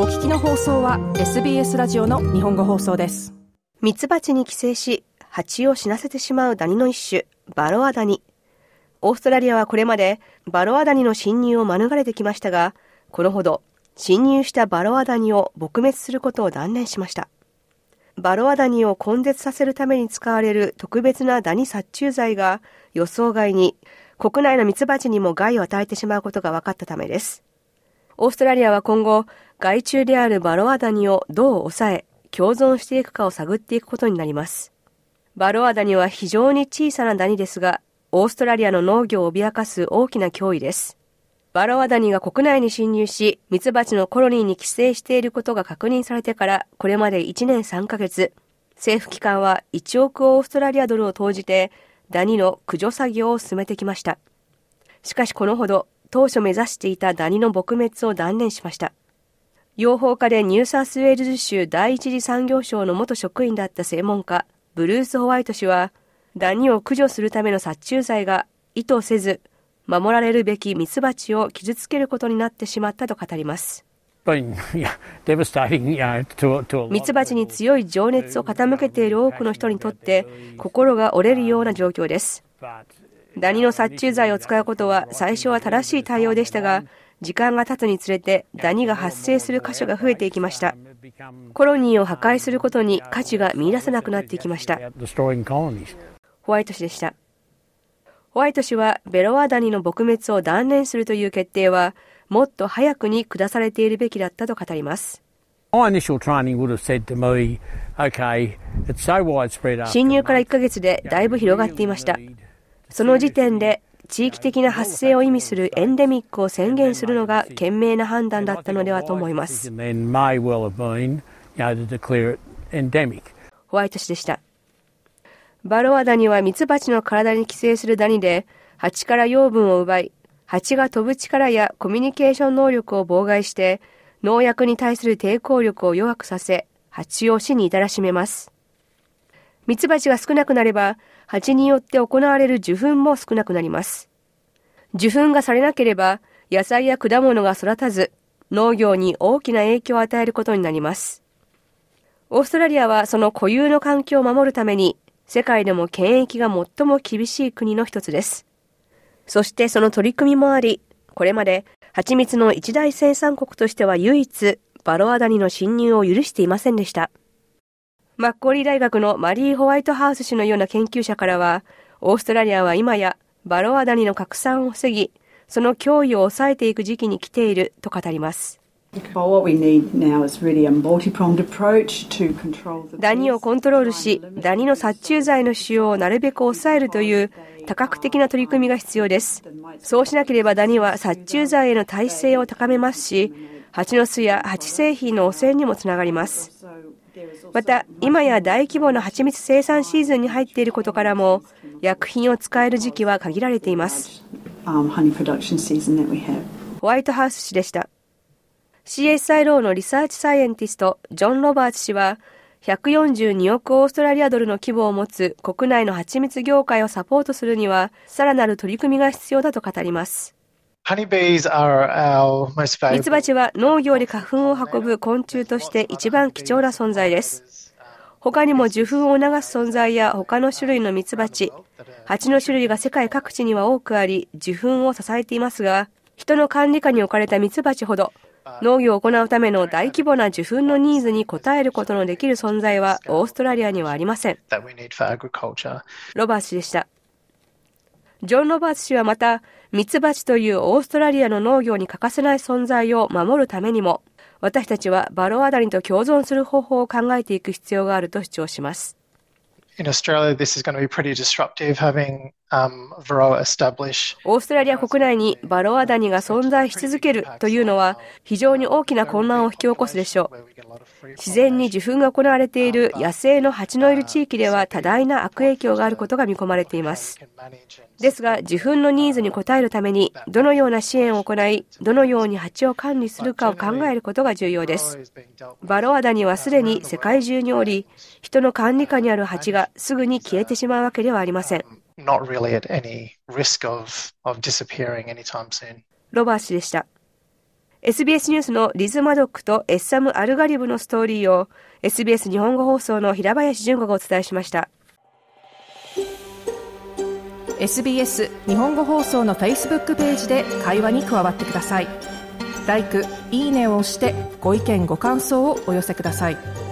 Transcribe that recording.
お聞きの放送は SBS ラジオの日本語放送です。ミツバチに寄生し蜂を死なせてしまうダニの一種バロアダニ。オーストラリアはこれまでバロアダニの侵入を免れてきましたがこのほど侵入したバロアダニを撲滅することを断念しました。バロアダニを根絶させるために使われる特別なダニ殺虫剤が予想外に国内のミツバチにも害を与えてしまうことが分かったためです。オーストラリアは今後、害虫であるバロアダニをどう抑え、共存していくかを探っていくことになります。バロアダニは非常に小さなダニですが、オーストラリアの農業を脅かす大きな脅威です。バロアダニが国内に侵入し、ミツバチのコロニーに寄生していることが確認されてから、これまで1年3ヶ月、政府機関は1億オーストラリアドルを投じて、ダニの駆除作業を進めてきました。しかしこのほど、当初目指していたダニの撲滅を断念しました。養蜂家でニューサースウェールズ州第一次産業省の元職員だった専門家、ブルース・ホワイト氏は、ダニを駆除するための殺虫剤が意図せず、守られるべきミツバチを傷つけることになってしまったと語ります。ミツバチに強い情熱を傾けている多くの人にとって心が折れるような状況です。ダニの殺虫剤を使うことは最初は正しい対応でしたが、時間が経つにつれてダニが発生する箇所が増えていきました。コロニーを破壊することに価値が見出せなくなっていきました。ホワイト氏でした。ホワイト氏はベロワダニの撲滅を断念するという決定はもっと早くに下されているべきだったと語ります。侵入から1ヶ月でだいぶ広がっていました。その時点で地域的な発生を意味するエンデミックを宣言するのが賢明な判断だったのではと思います。ホワイト氏でした。バロアダニはミツバチの体に寄生するダニで、蜂から養分を奪い、蜂が飛ぶ力やコミュニケーション能力を妨害して、農薬に対する抵抗力を弱くさせ、蜂を死に至らしめます。ミツバチが少なくなれば、蜂によって行われる受粉も少なくなります。受粉がされなければ、野菜や果物が育たず、農業に大きな影響を与えることになります。オーストラリアはその固有の環境を守るために、世界でも検疫が最も厳しい国の一つです。そしてその取り組みもあり、これまで蜂蜜の一大生産国としては唯一、バロアダニの侵入を許していませんでした。マッコーリー大学のマリー・ホワイトハウス氏のような研究者からは、オーストラリアは今やバロアダニの拡散を防ぎ、その脅威を抑えていく時期に来ていると語ります。ダニをコントロールし、ダニの殺虫剤の使用をなるべく抑えるという多角的な取り組みが必要です。そうしなければダニは殺虫剤への耐性を高めますし、蜂の巣や蜂製品の汚染にもつながります。また、今や大規模な蜂蜜生産シーズンに入っていることからも、薬品を使える時期は限られています。ホワイトハウス氏でした。CSIRO のリサーチサイエンティスト、ジョン・ロバーツ氏は、142億オーストラリアドルの規模を持つ国内の蜂蜜業界をサポートするには、さらなる取り組みが必要だと語ります。ミツバチは農業で花粉を運ぶ昆虫として一番貴重な存在です。他にも受粉を促す存在や他の種類のミツバチ、蜂の種類が世界各地には多くあり、受粉を支えていますが、人の管理下に置かれたミツバチほど、農業を行うための大規模な受粉のニーズに応えることのできる存在はオーストラリアにはありません。ロバーツ氏でした。ジョン・ロバーツ氏はまた、ミツバチというオーストラリアの農業に欠かせない存在を守るためにも、私たちはバロアダニと共存する方法を考えていく必要があると主張します。In Australia, this is going to be pretty disruptive having オーストラリア国内にバロアダニが存在し続けるというのは非常に大きな混乱を引き起こすでしょう。自然に受粉が行われている野生の蜂のいる地域では多大な悪影響があることが見込まれています。ですが、受粉のニーズに応えるためにどのような支援を行い、どのように蜂を管理するかを考えることが重要です。バロアダニはすでに世界中におり、人の管理下にある蜂がすぐに消えてしまうわけではありません。Not really at any risk of, of disappearing anytime soon. ロバー氏でした。SBS ニュースのリズ・マドックとエッサム・アルガリブのストーリーを SBS 日本語放送の平林純子がお伝えしました SBS 日本語放送の Facebook ページで会話に加わってください l i いいねを押してご意見ご感想をお寄せください